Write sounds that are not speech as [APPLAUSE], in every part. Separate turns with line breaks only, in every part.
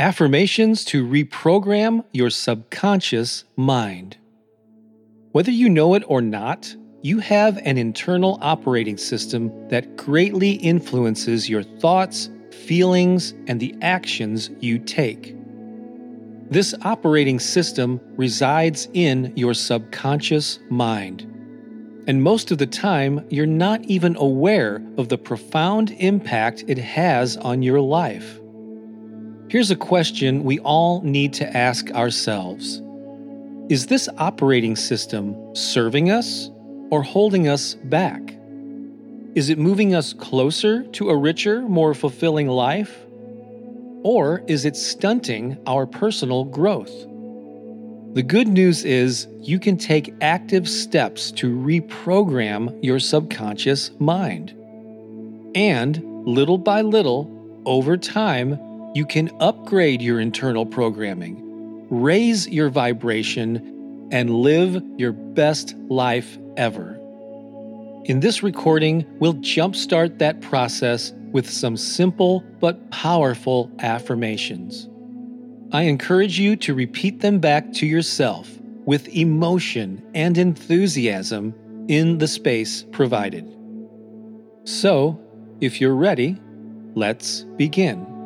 Affirmations to reprogram your subconscious mind. Whether you know it or not, you have an internal operating system that greatly influences your thoughts, feelings, and the actions you take. This operating system resides in your subconscious mind. And most of the time, you're not even aware of the profound impact it has on your life. Here's a question we all need to ask ourselves Is this operating system serving us or holding us back? Is it moving us closer to a richer, more fulfilling life? Or is it stunting our personal growth? The good news is you can take active steps to reprogram your subconscious mind. And little by little, over time, you can upgrade your internal programming, raise your vibration, and live your best life ever. In this recording, we'll jumpstart that process with some simple but powerful affirmations. I encourage you to repeat them back to yourself with emotion and enthusiasm in the space provided. So, if you're ready, let's begin.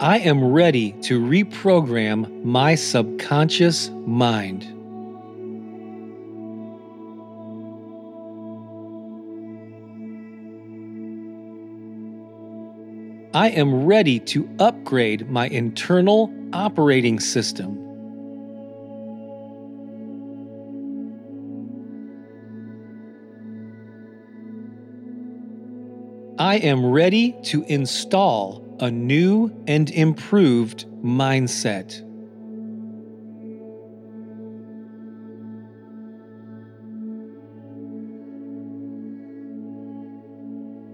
I am ready to reprogram my subconscious mind. I am ready to upgrade my internal operating system. I am ready to install a new and improved mindset.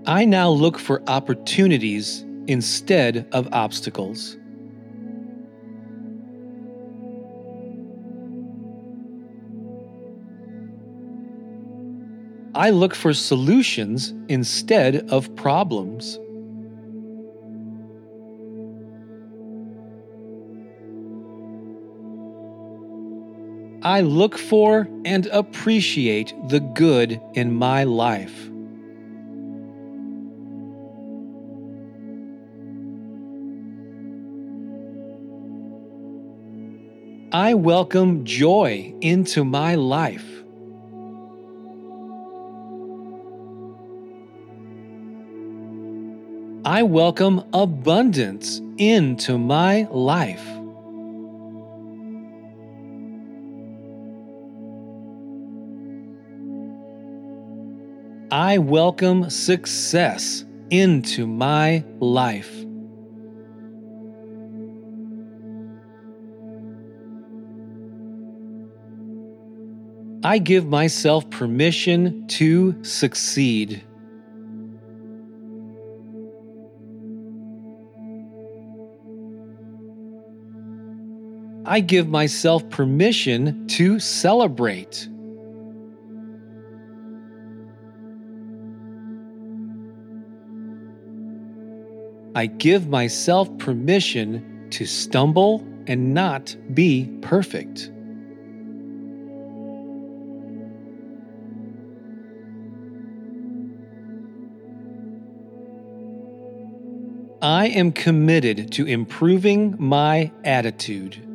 I now look for opportunities instead of obstacles. I look for solutions instead of problems. I look for and appreciate the good in my life. I welcome joy into my life. I welcome abundance into my life. I welcome success into my life. I give myself permission to succeed. I give myself permission to celebrate. I give myself permission to stumble and not be perfect. I am committed to improving my attitude.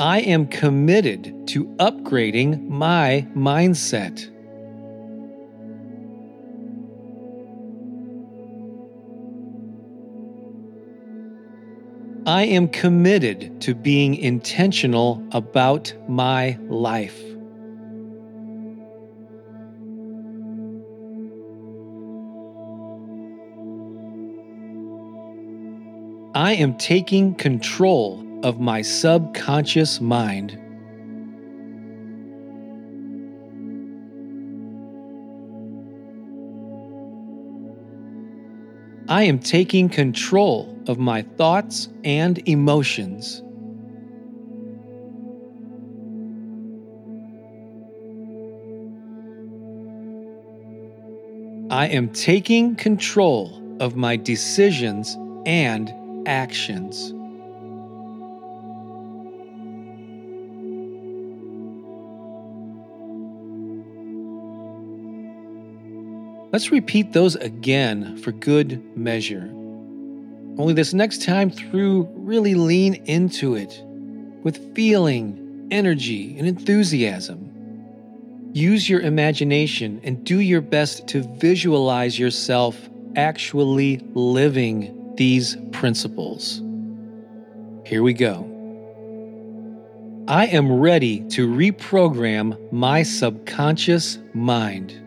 I am committed to upgrading my mindset. I am committed to being intentional about my life. I am taking control of my subconscious mind. I am taking control of my thoughts and emotions. I am taking control of my decisions and actions. Let's repeat those again for good measure. Only this next time through, really lean into it with feeling, energy, and enthusiasm. Use your imagination and do your best to visualize yourself actually living these principles. Here we go. I am ready to reprogram my subconscious mind.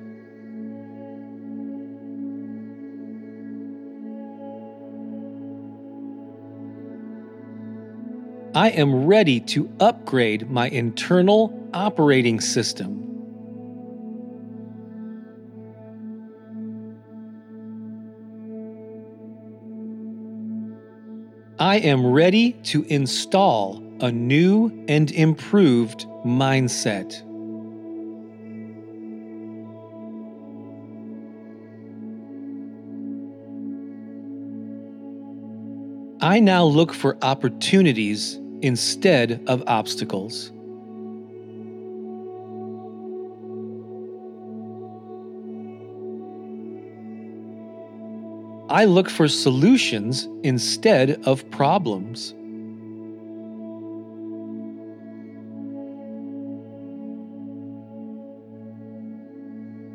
I am ready to upgrade my internal operating system. I am ready to install a new and improved mindset. I now look for opportunities instead of obstacles. I look for solutions instead of problems.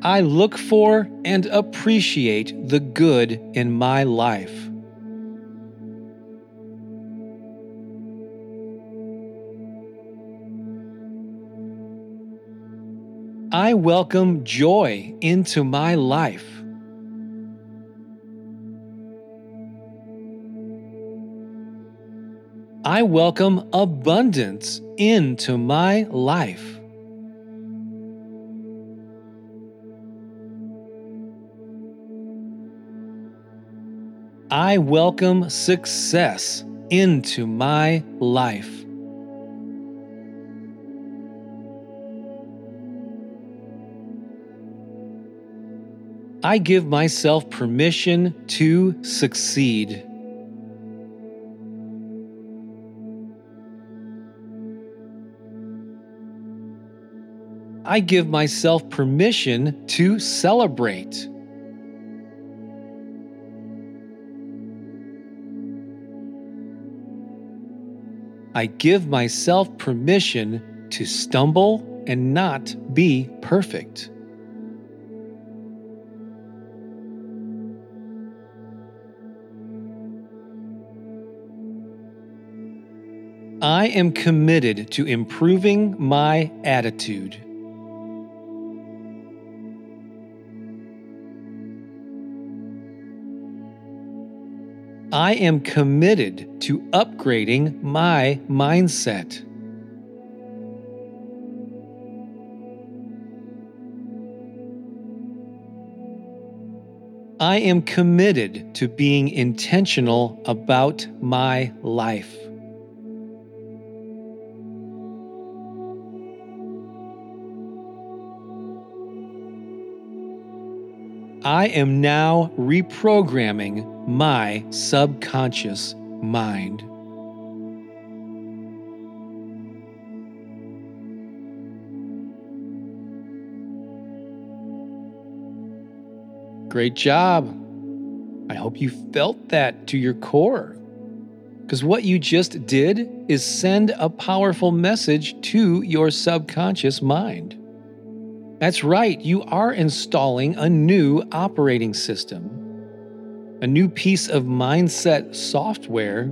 I look for and appreciate the good in my life. I welcome joy into my life. I welcome abundance into my life. I welcome success into my life. I give myself permission to succeed. I give myself permission to celebrate. I give myself permission to stumble and not be perfect. I am committed to improving my attitude. I am committed to upgrading my mindset. I am committed to being intentional about my life. I am now reprogramming my subconscious mind. Great job. I hope you felt that to your core. Because what you just did is send a powerful message to your subconscious mind. That's right, you are installing a new operating system, a new piece of mindset software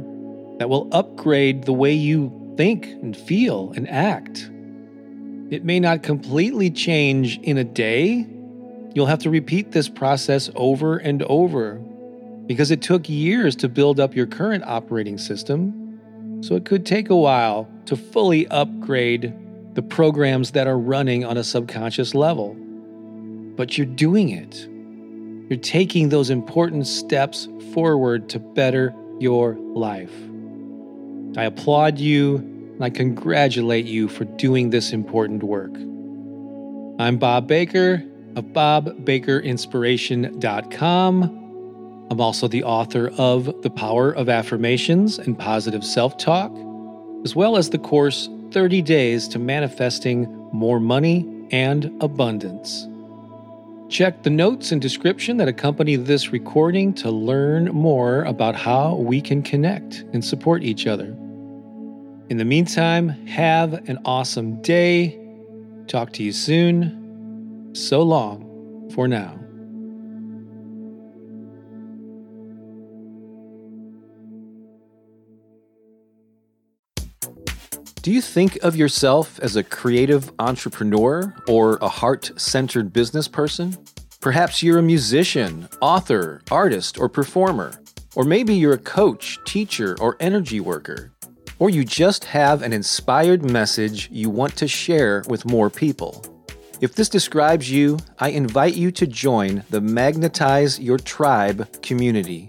that will upgrade the way you think and feel and act. It may not completely change in a day, You'll have to repeat this process over and over because it took years to build up your current operating system. So it could take a while to fully upgrade the programs that are running on a subconscious level. But you're doing it. You're taking those important steps forward to better your life. I applaud you and I congratulate you for doing this important work. I'm Bob Baker of bobbakerinspiration.com. I'm also the author of The Power of Affirmations and Positive Self Talk, as well as the course 30 Days to Manifesting More Money and Abundance. Check the notes and description that accompany this recording to learn more about how we can connect and support each other. In the meantime, have an awesome day. Talk to you soon. So long for now. Do you think of yourself as a creative entrepreneur or a heart centered business person? Perhaps you're a musician, author, artist, or performer. Or maybe you're a coach, teacher, or energy worker. Or you just have an inspired message you want to share with more people. If this describes you, I invite you to join the Magnetize Your Tribe community.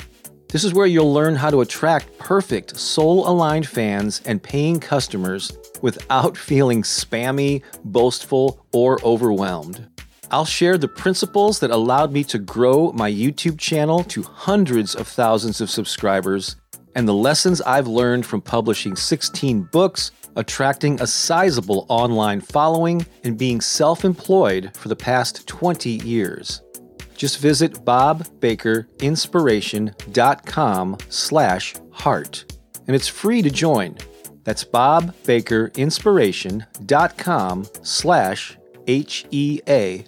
This is where you'll learn how to attract perfect, soul aligned fans and paying customers without [LAUGHS] feeling spammy, boastful, or overwhelmed. I'll share the principles that allowed me to grow my YouTube channel to hundreds of thousands of subscribers and the lessons I've learned from publishing 16 books, attracting a sizable online following, and being self employed for the past 20 years. Just visit bobbakerinspiration.com slash heart, and it's free to join. That's bobbakerinspiration.com slash H-E-A-R-T.